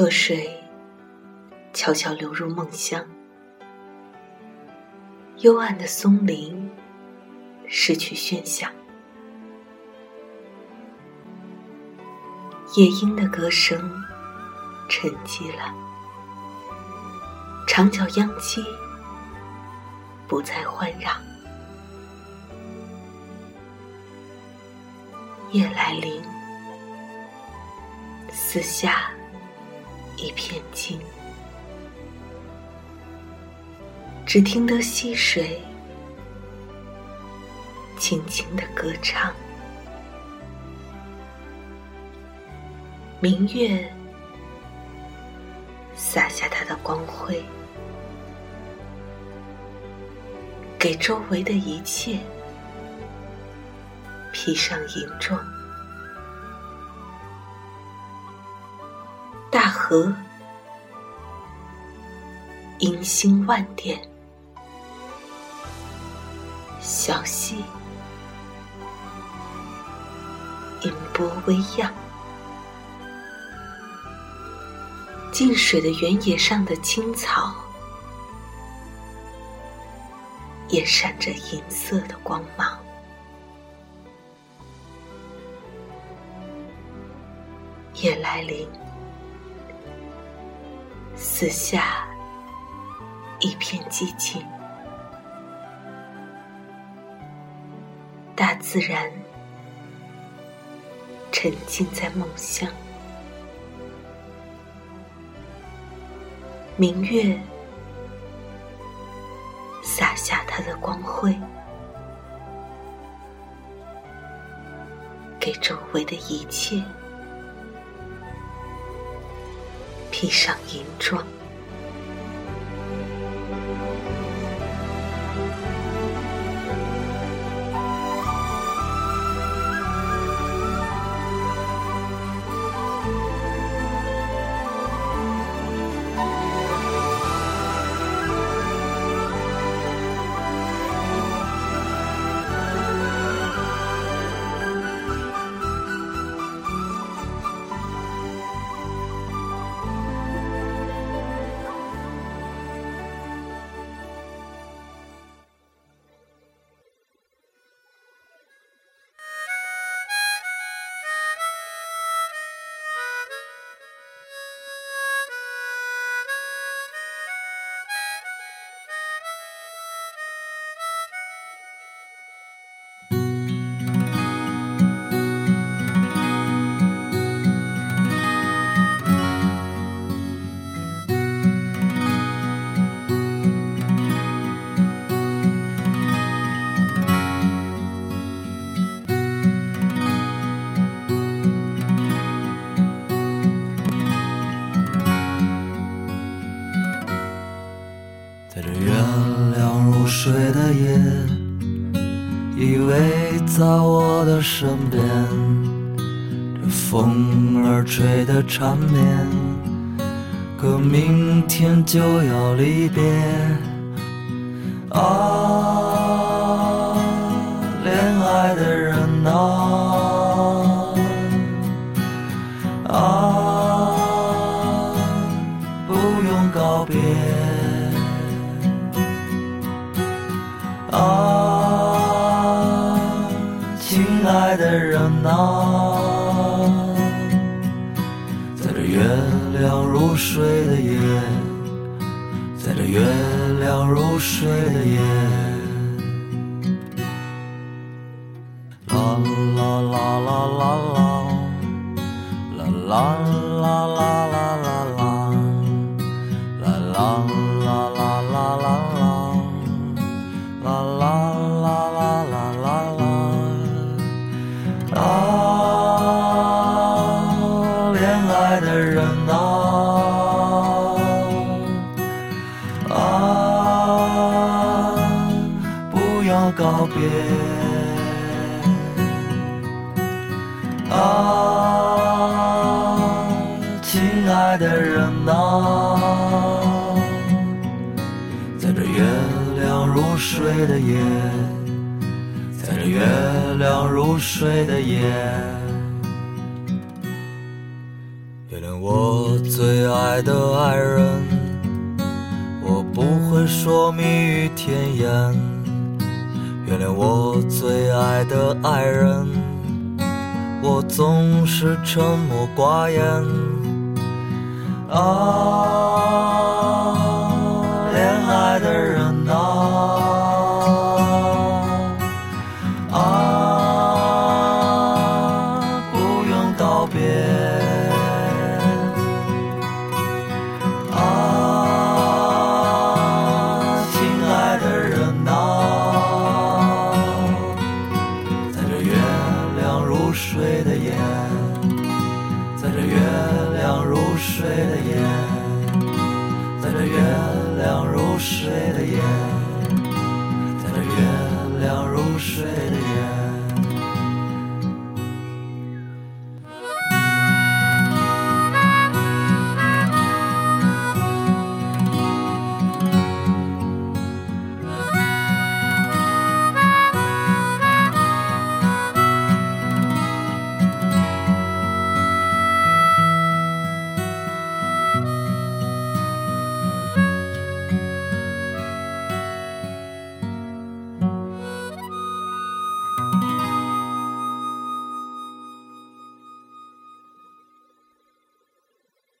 河水悄悄流入梦乡，幽暗的松林失去喧响，夜莺的歌声沉寂了，长角秧鸡不再欢嚷。夜来临，四下一片静，只听得溪水轻轻的歌唱。明月洒下它的光辉，给周围的一切。披上银装，河银星万点，小溪银波微漾，近水的原野上的青草也闪着银色的光芒。夜来临，四下一片寂静，大自然沉浸在梦乡。明月洒下它的光辉，给周围的一切。披上银装。夜，依偎在我的身边，这风儿吹得缠绵，可明天就要离别。啊，恋爱的人啊，啊，不用告别。的人啊，在这月亮如水的夜，在这月亮如水的夜，啦啦啦啦啦啦，啦啦啦别啊，亲爱的人呐，在这月亮如水的夜，在这月亮如水的夜，原谅我最爱的爱人，我不会说蜜语甜言。原谅我最爱的爱人我总是沉默寡言。啊恋爱的人。是